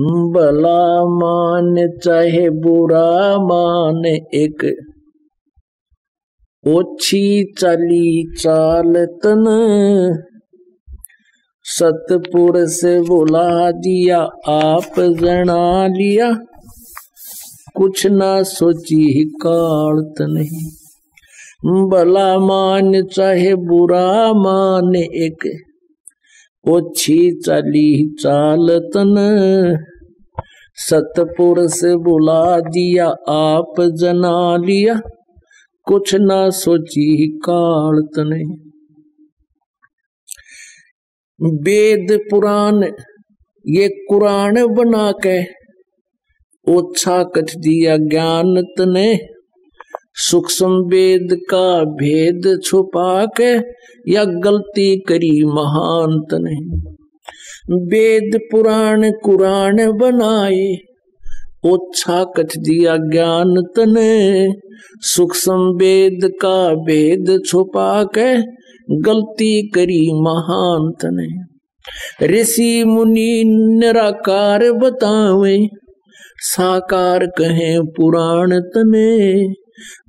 भला मान, चाहे बुरा मान, एक ओछी चली चाल तन सतपुर से बुला दिया, आप जना लिया। कुछ ना सोची ही कालत नहीं। भला मान, चाहे बुरा मान, एक ओछी चली चालतन। सतपुरुष बुला दिया आप जना लिया। कुछ ना सोची कालत नहीं वेद पुराण, ये कुरान बना के, ओछा कथ दिया ज्ञान तने। सूक्ष्म वेद का भेद छुपा के या गलती करी महानत ने वेद पुराण कुरान बनाए ओछा कथ दिया ज्ञान तने। सूक्ष्म वेद का भेद छुपा के गलती करी महान तने ऋषि मुनि निराकार बतावे, साकार कहे पुराण तने।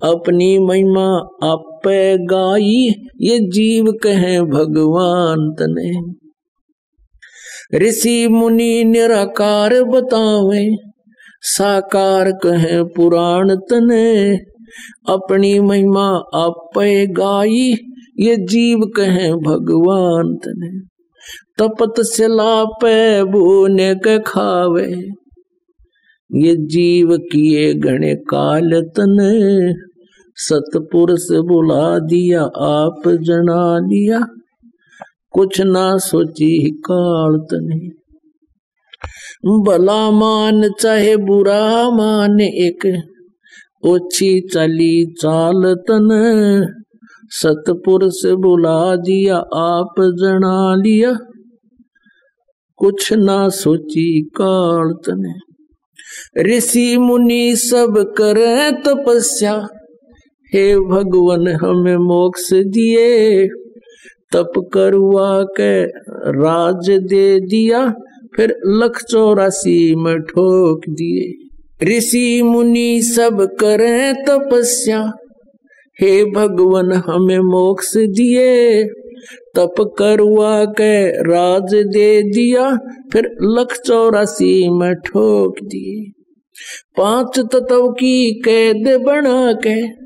अपनी महिमा आप गाई, ये जीव कहे भगवान तने। ऋषि मुनि निराकार बतावे, साकार कहे पुराण तने। अपनी महिमा आप गाई, ये जीव कहे भगवान तने। तपत से लापे बोने के खावे। ये जीव किए गणे काल तन। सतपुरुष बुला दिया, आप जना लिया। कुछ ना सोची काल तने। भला मान, चाहे बुरा मान, एक ओछी चली चाल तन। सतपुरुष बुला दिया, आप जना लिया। कुछ ना सोची काल तने। ऋषि मुनि सब करे तपस्या। हे भगवान, हमें मोक्ष दिए। तप करवा के राज दे दिया, फिर लख चौरासी में ठोक दिए। ऋषि मुनि सब करे तपस्या। हे भगवान, हमें मोक्ष दिए। तप करवा के राज दे दिया, फिर लख चौरासी में ठोक दिए। पाँच तत्व की कैद बना के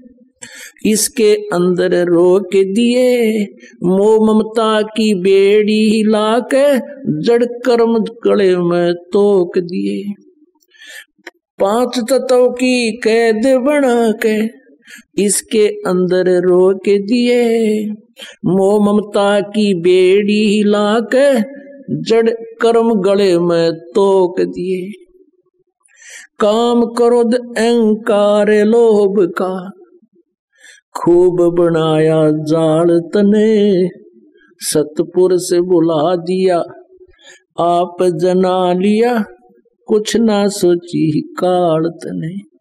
इसके अंदर रोक दिए? मोह ममता की बेड़ी हिला के जड़ कर्म गले में तोक दिए। पाँच तत्व की कैद बना के इसके अंदर रोक दिए। मोह ममता की बेड़ी हिला के जड़ कर्म गले में तोक दिए। काम क्रोध, अहंकार, लोभ का खूब बनाया जाल तने। सतपुर से बुला दिया, आप जना लिया, कुछ ना सोची काल तने।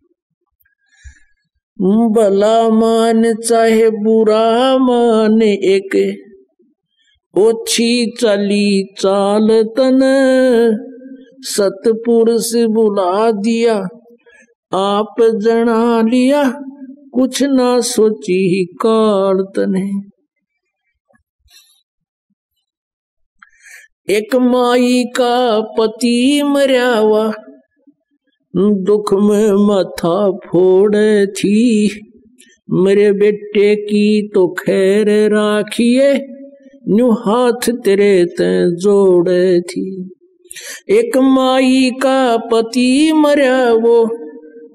भला मान चाहे बुरा मान, एक ओछी चली चाल तन। सतपुरुष बुला दिया, आप जना लिया, कुछ ना सोची ही काल तने। एक माई का पति मरियावा दुख में माथा फोड़े थी। मेरे बेटे की तो खैर राखिए, न्यू हाथ तेरे ते जोड़े थी। एक माई का पति मरा वो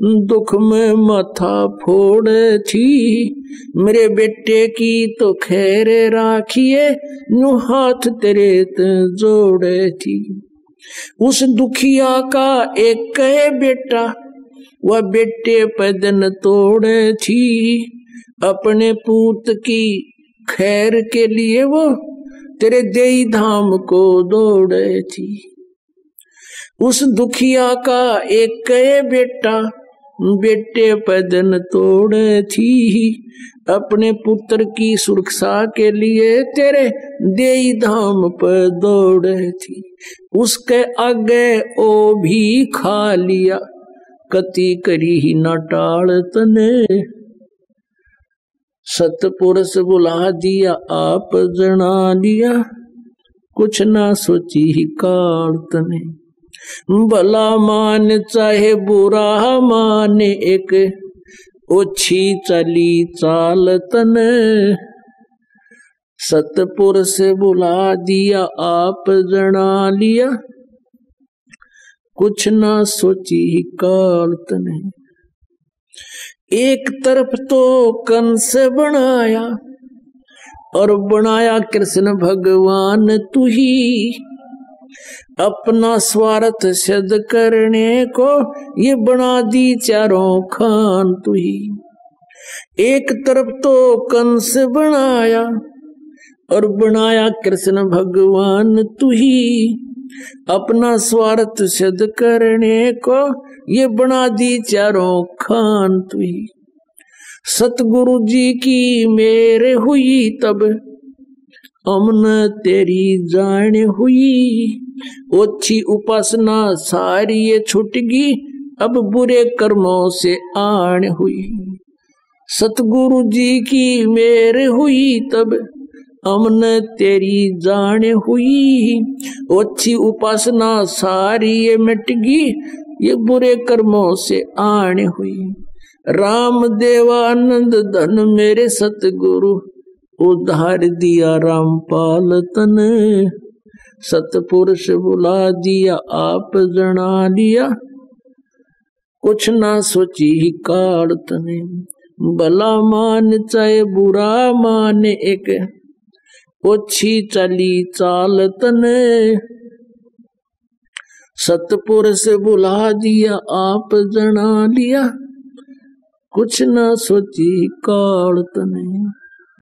दुख में माथा फोड़े थी। मेरे बेटे की तो खैर राखिए, न्यू हाथ तेरे ते जोड़े थी। उस दुखिया का एक कहे बेटा, वह बेटे पदन तोड़े थी। अपने पूत की खैर के लिए वो तेरे देई धाम को दौड़े थी। उस दुखिया का एक कहे बेटा बेटे पदन तोड़े थी। अपने पुत्र की सुरक्षा के लिए तेरे दे धाम पर दौड़े थी। उसके आगे ओ भी खा लिया। कति करी ही न टाल तने। सतपुरुष बुला दिया, आप जना लिया। कुछ ना सोची ही काल तने। भला मान, चाहे बुरा मान, एक ओछी चली चाल तन। सतपुर से बुला दिया, आप जना लिया। कुछ ना सोची काल तने। एक तरफ़ तो कंस बनाया, और बनाया कृष्ण भगवान तू ही अपना स्वार्थ सिद्ध करने को ये बना दी चारों खान तु ही एक तरफ़ तो कंस बनाया और बनाया कृष्ण भगवान तू ही अपना स्वार्थ सिद्ध करने को ये बना दी चारों खान तु ही सतगुरु जी की मेरे हुई तब अमन तेरी जान हुई। ओछी उपासना सारी ये छुटगी अब बुरे कर्मों से आन हुई। सतगुरु जी की मेर हुई, तब अमन तेरी जान हुई। ओछी उपासना सारी ये मिटगी ये बुरे कर्मों से आन हुई। राम देवानंद धन मेरे सतगुरु उधार दिया रामपाल तन। सतपुरुष बुला दिया, आप जना लिया। कुछ ना सोची काल तने। भला मान चाहे बुरा मान एक। ओछी चली चाल तने। सतपुरुष बुला दिया, आप जना लिया। कुछ ना सोची काल तने।